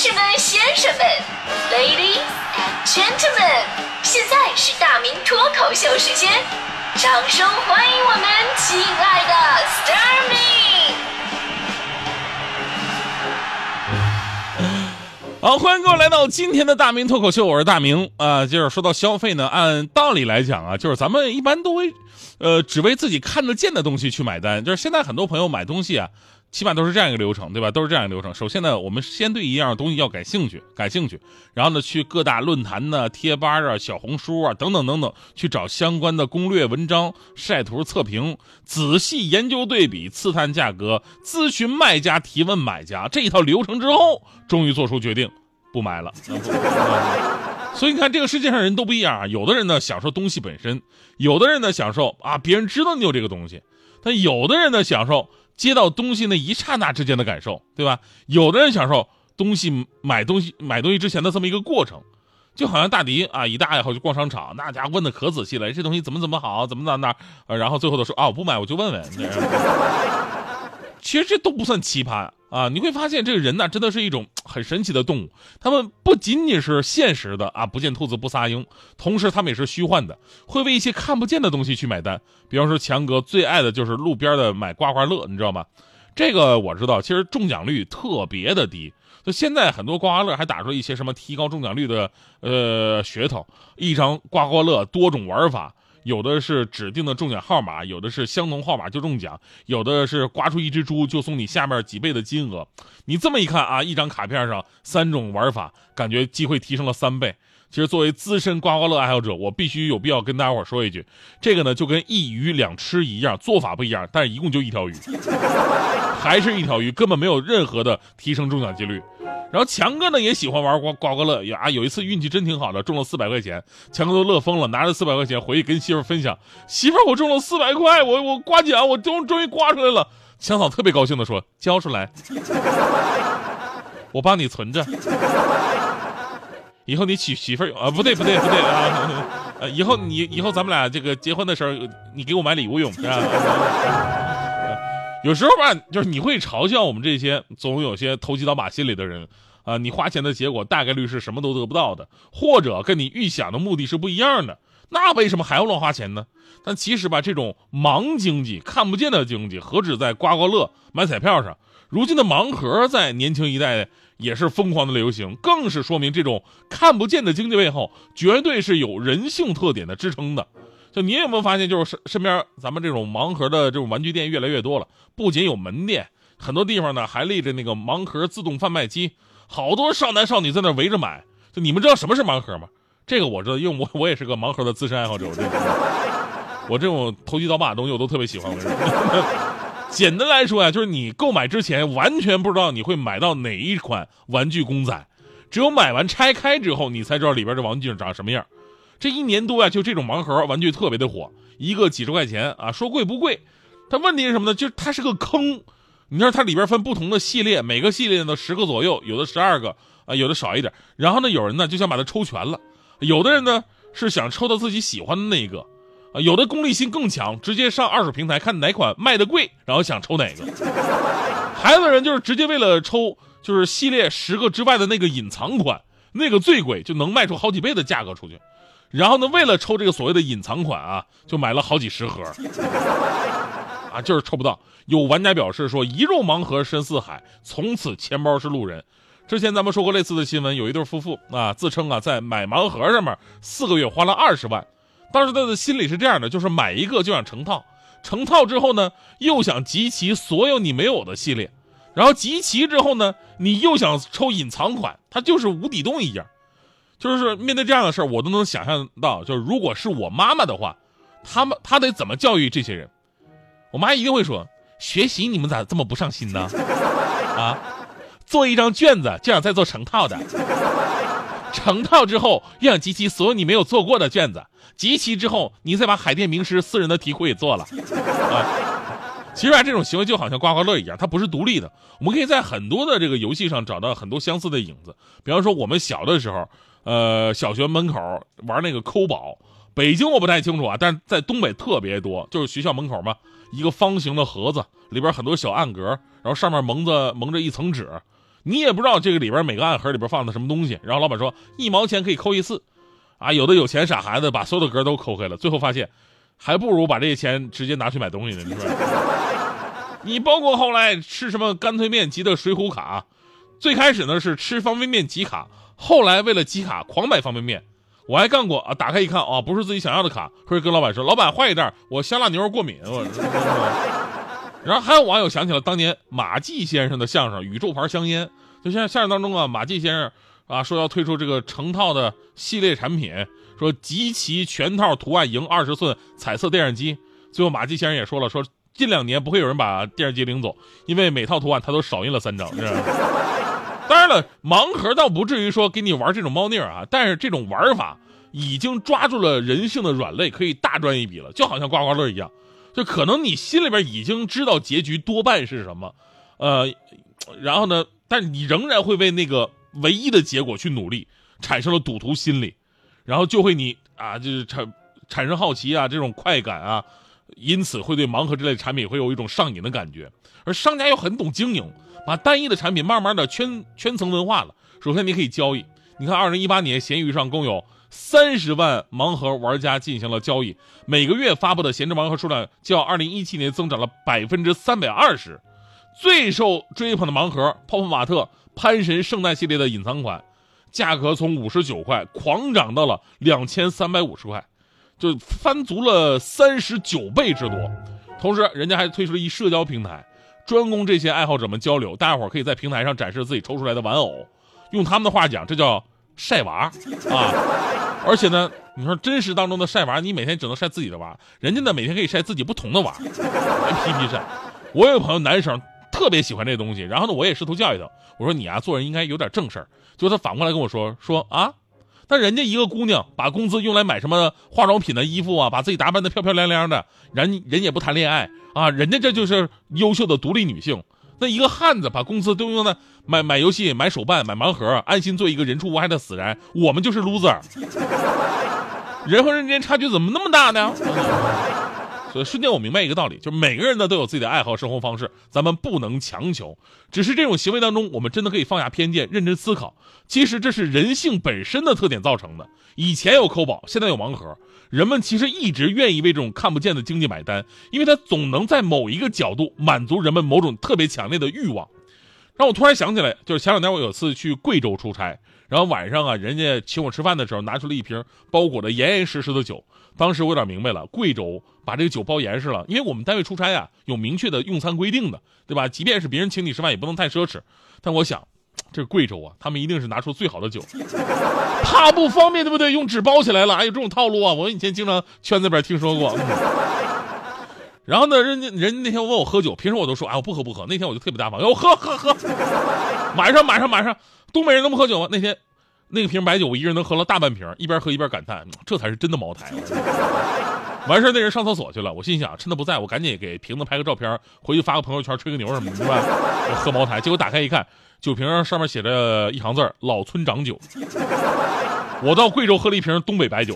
士们、先生们，Ladies and Gentlemen，现在是大明脱口秀时间，掌声欢迎我们亲爱的 s t a r m y 好，欢迎各位来到今天的大明脱口秀，我是大明啊。就是说到消费呢，按道理来讲啊，就是咱们一般都会，呃，只为自己看得见的东西去买单。就是现在很多朋友买东西啊。起码都是这样一个流程，对吧？都是这样一个流程。首先呢，我们先对一样东西要感兴趣，感兴趣，然后呢，去各大论坛呢、贴吧啊、小红书啊等等等等，去找相关的攻略文章、晒图测评，仔细研究对比，刺探价格，咨询卖家，提问买家，这一套流程之后，终于做出决定，不买了。所以你看，这个世界上人都不一样啊。有的人呢享受东西本身，有的人呢享受啊别人知道你有这个东西，但有的人呢享受。接到东西那一刹那之间的感受，对吧？有的人享受东西买东西买东西之前的这么一个过程，就好像大迪啊，一大爱好就逛商场，那家伙问的可仔细了，这东西怎么怎么好，怎么怎么哪，然后最后都说啊，我不买，我就问问。其实这都不算奇葩啊！你会发现这个人呢，真的是一种很神奇的动物。他们不仅仅是现实的啊，不见兔子不撒鹰，同时他们也是虚幻的，会为一些看不见的东西去买单。比方说，强哥最爱的就是路边的买刮刮乐，你知道吗？这个我知道，其实中奖率特别的低。就现在很多刮刮乐还打出一些什么提高中奖率的呃噱头，一张刮刮乐多种玩法。有的是指定的中奖号码，有的是相同号码就中奖，有的是刮出一只猪就送你下面几倍的金额。你这么一看啊，一张卡片上三种玩法，感觉机会提升了三倍。其实作为资深刮刮乐爱好者，我必须有必要跟大家伙说一句，这个呢就跟一鱼两吃一样，做法不一样，但是一共就一条鱼，还是一条鱼，根本没有任何的提升中奖几率。然后强哥呢也喜欢玩刮刮刮乐呀，有一次运气真挺好的，中了四百块钱，强哥都乐疯了，拿着四百块钱回去跟媳妇分享，媳妇我中了四百块，我我刮奖，我终终于刮出来了。强嫂特别高兴的说，交出来，我帮你存着，以后你娶媳妇啊，不对不对不对啊，以后你以后咱们俩这个结婚的时候，你给我买礼物用啊。有时候吧，就是你会嘲笑我们这些总有些投机倒把心理的人，啊，你花钱的结果大概率是什么都得不到的，或者跟你预想的目的是不一样的，那为什么还要乱花钱呢？但其实吧，这种盲经济、看不见的经济，何止在刮刮乐、买彩票上，如今的盲盒在年轻一代也是疯狂的流行，更是说明这种看不见的经济背后，绝对是有人性特点的支撑的。你有没有发现，就是身身边咱们这种盲盒的这种玩具店越来越多了，不仅有门店，很多地方呢还立着那个盲盒自动贩卖机，好多少男少女在那围着买。就你们知道什么是盲盒吗？这个我知道，因为我我也是个盲盒的资深爱好者。我这种投机倒把的东西我都特别喜欢。简单来说呀，就是你购买之前完全不知道你会买到哪一款玩具公仔，只有买完拆开之后，你才知道里边这玩具长什么样。这一年多呀，就这种盲盒玩具特别的火，一个几十块钱啊，说贵不贵，但问题是什么呢？就是它是个坑。你知道它里边分不同的系列，每个系列呢十个左右，有的十二个啊，有的少一点。然后呢，有人呢就想把它抽全了，有的人呢是想抽到自己喜欢的那一个，啊，有的功利心更强，直接上二手平台看哪款卖的贵，然后想抽哪个。还有的人就是直接为了抽，就是系列十个之外的那个隐藏款，那个最贵，就能卖出好几倍的价格出去。然后呢，为了抽这个所谓的隐藏款啊，就买了好几十盒，啊，就是抽不到。有玩家表示说，一入盲盒深似海，从此钱包是路人。之前咱们说过类似的新闻，有一对夫妇啊，自称啊在买盲盒上面四个月花了二十万。当时他的心里是这样的，就是买一个就想成套，成套之后呢，又想集齐所有你没有的系列，然后集齐之后呢，你又想抽隐藏款，它就是无底洞一样。就是面对这样的事儿，我都能想象到，就是如果是我妈妈的话，他们她得怎么教育这些人？我妈一定会说：学习你们咋这么不上心呢？啊，做一张卷子就想再做成套的，成套之后又想集齐所有你没有做过的卷子，集齐之后你再把海淀名师私人的题库也做了。啊，其实啊，这种行为就好像刮刮乐一样，它不是独立的。我们可以在很多的这个游戏上找到很多相似的影子，比方说我们小的时候。呃，小学门口玩那个抠宝，北京我不太清楚啊，但是在东北特别多，就是学校门口嘛，一个方形的盒子，里边很多小暗格，然后上面蒙着蒙着一层纸，你也不知道这个里边每个暗盒里边放的什么东西。然后老板说一毛钱可以抠一次，啊，有的有钱傻孩子把所有的格都抠开了，最后发现还不如把这些钱直接拿去买东西呢，你说？你包括后来吃什么干脆面集的水浒卡，最开始呢是吃方便面集卡，后来为了集卡狂买方便面。我还干过啊，打开一看啊，不是自己想要的卡，或者跟老板说，老板换一袋，我香辣牛肉过敏。我，然后还有网友想起了当年马季先生的相声《宇宙牌香烟》，就像相声当中啊，马季先生啊说要推出这个成套的系列产品，说集齐全套图案赢二十寸彩色电视机。最后马季先生也说了，说近两年不会有人把电视机领走，因为每套图案他都少印了三张。是吧当然了，盲盒倒不至于说给你玩这种猫腻啊，但是这种玩法已经抓住了人性的软肋，可以大赚一笔了，就好像刮刮乐一样，就可能你心里边已经知道结局多半是什么，呃，然后呢，但你仍然会为那个唯一的结果去努力，产生了赌徒心理，然后就会你啊，就是产产生好奇啊，这种快感啊，因此会对盲盒这类产品会有一种上瘾的感觉，而商家又很懂经营。把单一的产品慢慢的圈圈层文化了。首先，你可以交易。你看，二零一八年，闲鱼上共有三十万盲盒玩家进行了交易，每个月发布的闲置盲盒数量较二零一七年增长了百分之三百二十。最受追捧的盲盒泡泡玛特潘神圣诞系列的隐藏款，价格从五十九块狂涨到了两千三百五十块，就翻足了三十九倍之多。同时，人家还推出了一社交平台。专供这些爱好者们交流，大家伙可以在平台上展示自己抽出来的玩偶，用他们的话讲，这叫晒娃啊！而且呢，你说真实当中的晒娃，你每天只能晒自己的娃，人家呢每天可以晒自己不同的娃，批批晒。我有个朋友男生特别喜欢这东西，然后呢，我也试图教育他，我说你啊做人应该有点正事儿。结果他反过来跟我说说啊，但人家一个姑娘把工资用来买什么化妆品的衣服啊，把自己打扮的漂漂亮亮的，人人也不谈恋爱。啊，人家这就是优秀的独立女性。那一个汉子把工资都用在买买游戏、买手办、买盲盒，安心做一个人畜无害的死人。我们就是 loser。人和人之间差距怎么那么大呢？瞬间我明白一个道理，就是每个人呢都有自己的爱好、生活方式，咱们不能强求。只是这种行为当中，我们真的可以放下偏见，认真思考。其实这是人性本身的特点造成的。以前有抠宝，现在有盲盒。人们其实一直愿意为这种看不见的经济买单，因为它总能在某一个角度满足人们某种特别强烈的欲望。让我突然想起来，就是前两天我有次去贵州出差，然后晚上啊，人家请我吃饭的时候，拿出了一瓶包裹的严严实实的酒。当时我有点明白了，贵州把这个酒包严实了，因为我们单位出差啊，有明确的用餐规定的，对吧？即便是别人请你吃饭，也不能太奢侈。但我想。这贵州啊，他们一定是拿出最好的酒，怕不方便对不对？用纸包起来了，还有这种套路啊！我以前经常圈子边听说过。然后呢，人家人家那天问我喝酒，平时我都说哎我不喝不喝，那天我就特别大方，要喝喝喝，马上马上马上，东北人能不喝酒吗？那天那个瓶白酒我一个人能喝了大半瓶，一边喝一边感叹，这才是真的茅台。完事那人上厕所去了，我心想趁他不在，我赶紧给瓶子拍个照片，回去发个朋友圈吹个牛什么的，对吧？我喝茅台，结果打开一看。酒瓶上面写着一行字老村长酒。我到贵州喝了一瓶东北白酒。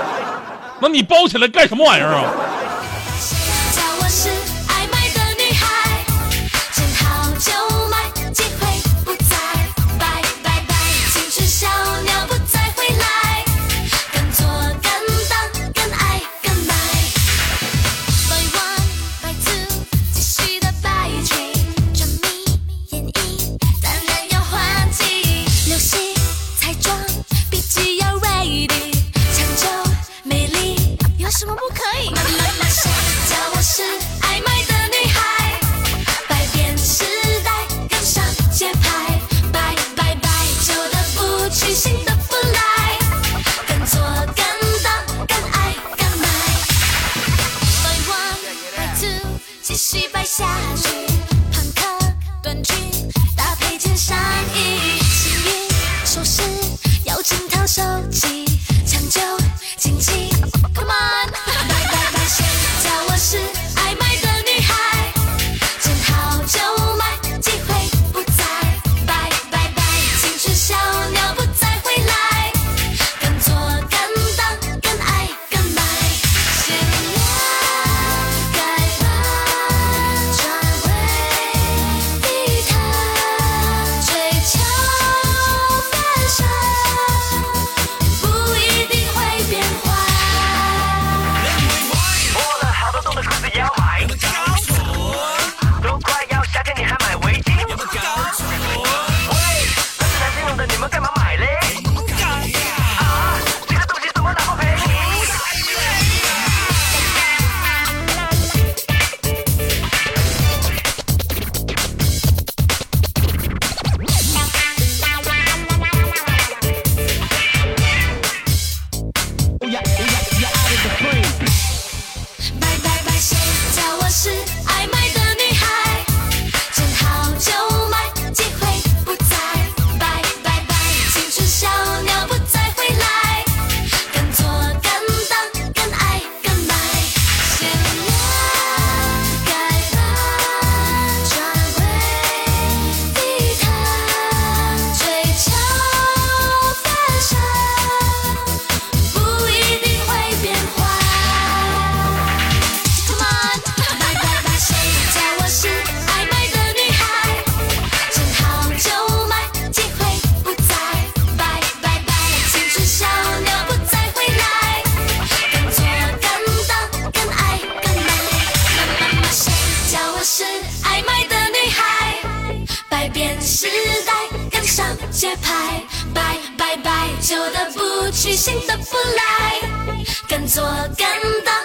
那你包起来干什么玩意儿啊？不去，新的不来，敢做敢当。